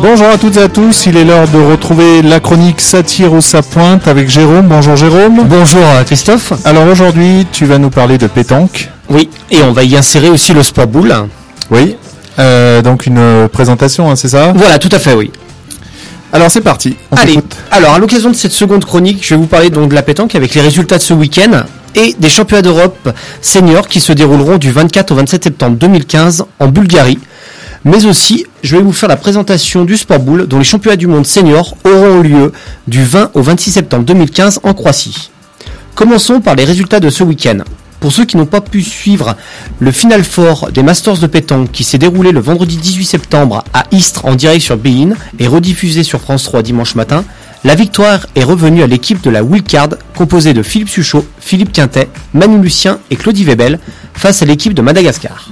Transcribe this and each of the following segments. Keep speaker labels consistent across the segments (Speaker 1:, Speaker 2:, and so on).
Speaker 1: Bonjour à toutes et à tous, il est l'heure de retrouver la chronique Satire au sa pointe avec Jérôme. Bonjour Jérôme.
Speaker 2: Bonjour Christophe.
Speaker 1: Alors aujourd'hui, tu vas nous parler de pétanque.
Speaker 2: Oui, et on va y insérer aussi le sport boule.
Speaker 1: Oui. Euh, donc une présentation, hein, c'est ça?
Speaker 2: Voilà, tout à fait, oui.
Speaker 1: Alors c'est parti. On
Speaker 2: Allez, alors à l'occasion de cette seconde chronique, je vais vous parler donc de la pétanque avec les résultats de ce week-end et des championnats d'Europe seniors qui se dérouleront du 24 au 27 septembre 2015 en Bulgarie. Mais aussi, je vais vous faire la présentation du sport boule dont les championnats du monde seniors auront lieu du 20 au 26 septembre 2015 en Croatie. Commençons par les résultats de ce week-end. Pour ceux qui n'ont pas pu suivre le Final Four des Masters de pétanque qui s'est déroulé le vendredi 18 septembre à Istres en direct sur Bein et rediffusé sur France 3 dimanche matin, la victoire est revenue à l'équipe de la Wildcard composée de Philippe Suchot, Philippe Quintet, Manu Lucien et Claudie Webel face à l'équipe de Madagascar.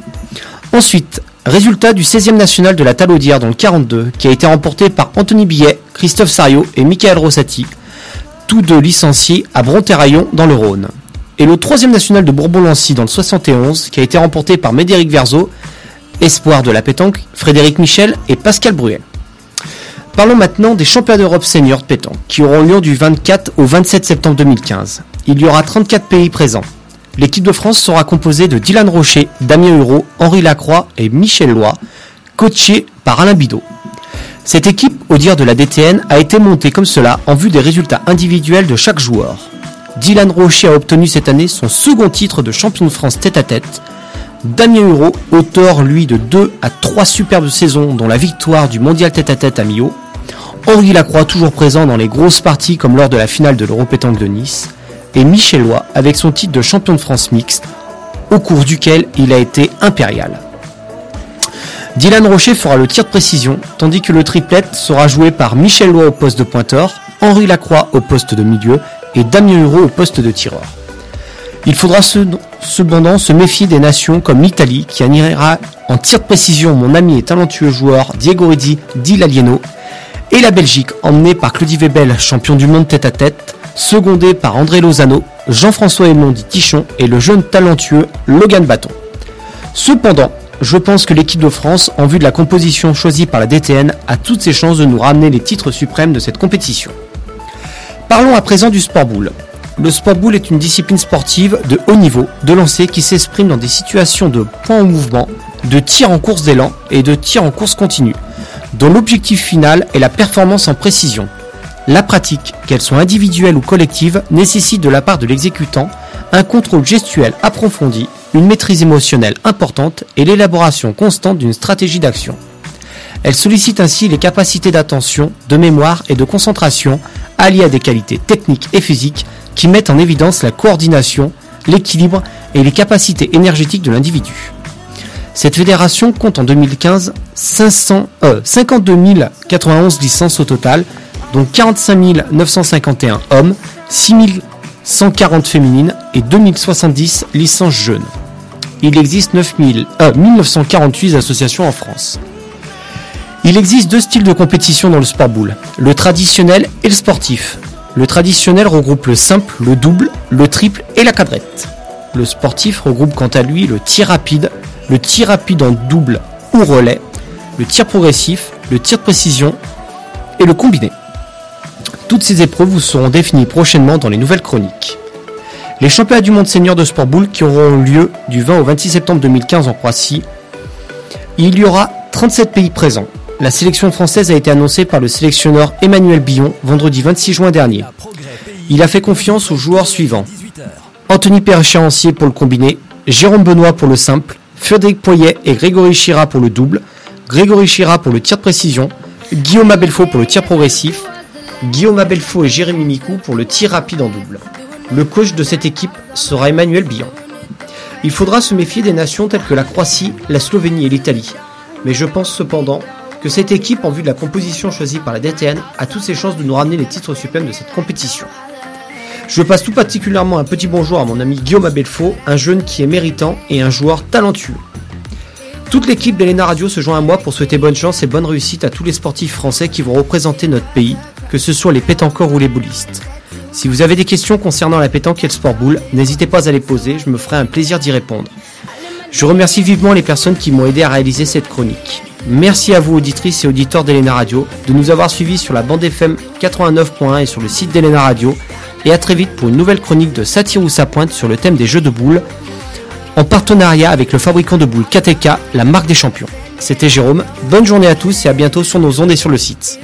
Speaker 2: Ensuite, résultat du 16e national de la Talaudière dans le 42 qui a été remporté par Anthony Billet, Christophe Sario et Michael Rossati, tous deux licenciés à Bronterraillon dans le Rhône. Et le 3e national de Bourbon-Lancy dans le 71 qui a été remporté par Médéric Verzo, espoir de la pétanque, Frédéric Michel et Pascal Bruel. Parlons maintenant des championnats d'Europe seniors de pétanque qui auront lieu du 24 au 27 septembre 2015. Il y aura 34 pays présents. L'équipe de France sera composée de Dylan Rocher, Damien Hureau, Henri Lacroix et Michel Loy, coachés par Alain Bidot. Cette équipe, au dire de la DTN, a été montée comme cela en vue des résultats individuels de chaque joueur. Dylan Rocher a obtenu cette année son second titre de champion de France tête-à-tête. Damien Hureau, auteur lui de deux à trois superbes saisons dont la victoire du mondial tête-à-tête à Millau. Henri Lacroix toujours présent dans les grosses parties comme lors de la finale de l'Europétanque de Nice. Et Michel Loy avec son titre de champion de France mixte, au cours duquel il a été impérial. Dylan Rocher fera le tir de précision, tandis que le triplette sera joué par Michel Loy au poste de pointeur, Henri Lacroix au poste de milieu et Damien Hureau au poste de tireur. Il faudra ce- cependant se méfier des nations comme l'Italie qui animera en tir de précision mon ami et talentueux joueur Diego Ridi Di Lalieno et la Belgique emmenée par Claudie Webel, champion du monde tête-à-tête, secondé par André Lozano, Jean-François Aymon dit Tichon et le jeune talentueux Logan Baton. Cependant, je pense que l'équipe de France, en vue de la composition choisie par la DTN, a toutes ses chances de nous ramener les titres suprêmes de cette compétition. Parlons à présent du sport boule. Le sport boule est une discipline sportive de haut niveau, de lancer qui s'exprime dans des situations de points en mouvement, de tir en course d'élan et de tir en course continue, dont l'objectif final est la performance en précision. La pratique, qu'elle soit individuelle ou collective, nécessite de la part de l'exécutant un contrôle gestuel approfondi, une maîtrise émotionnelle importante et l'élaboration constante d'une stratégie d'action. Elle sollicite ainsi les capacités d'attention, de mémoire et de concentration alliées à des qualités techniques et physiques qui mettent en évidence la coordination, l'équilibre et les capacités énergétiques de l'individu. Cette fédération compte en 2015 500, euh, 52 091 licences au total, dont 45 951 hommes, 6 140 féminines et 2070 licences jeunes. Il existe 9 000, euh, 1948 associations en France. Il existe deux styles de compétition dans le sport boule, le traditionnel et le sportif. Le traditionnel regroupe le simple, le double, le triple et la quadrette. Le sportif regroupe quant à lui le tir rapide, le tir rapide en double ou relais, le tir progressif, le tir de précision et le combiné. Toutes ces épreuves vous seront définies prochainement dans les nouvelles chroniques. Les championnats du monde senior de sport boule qui auront lieu du 20 au 26 septembre 2015 en Croatie. Il y aura 37 pays présents. La sélection française a été annoncée par le sélectionneur Emmanuel Billon vendredi 26 juin dernier. Il a fait confiance aux joueurs suivants. Anthony Perchancier pour le combiné, Jérôme Benoît pour le simple, Frédéric Poyet et Grégory Chira pour le double, Grégory Chira pour le tir de précision, Guillaume Abelfaux pour le tir progressif, Guillaume Abelfaux et Jérémy Micou pour le tir rapide en double. Le coach de cette équipe sera Emmanuel Billon. Il faudra se méfier des nations telles que la Croatie, la Slovénie et l'Italie. Mais je pense cependant que cette équipe, en vue de la composition choisie par la DTN, a toutes ses chances de nous ramener les titres suprêmes de cette compétition. Je passe tout particulièrement un petit bonjour à mon ami Guillaume Abelfaux, un jeune qui est méritant et un joueur talentueux. Toute l'équipe d'Elena Radio se joint à moi pour souhaiter bonne chance et bonne réussite à tous les sportifs français qui vont représenter notre pays, que ce soit les pétanqueurs ou les boulistes. Si vous avez des questions concernant la pétanque et le sport boule, n'hésitez pas à les poser, je me ferai un plaisir d'y répondre. Je remercie vivement les personnes qui m'ont aidé à réaliser cette chronique. Merci à vous auditrices et auditeurs d'Elena Radio de nous avoir suivis sur la bande FM 89.1 et sur le site d'Elena Radio. Et à très vite pour une nouvelle chronique de Satire ou sa pointe sur le thème des jeux de boules en partenariat avec le fabricant de boules KTK, la marque des champions. C'était Jérôme, bonne journée à tous et à bientôt sur nos ondes et sur le site.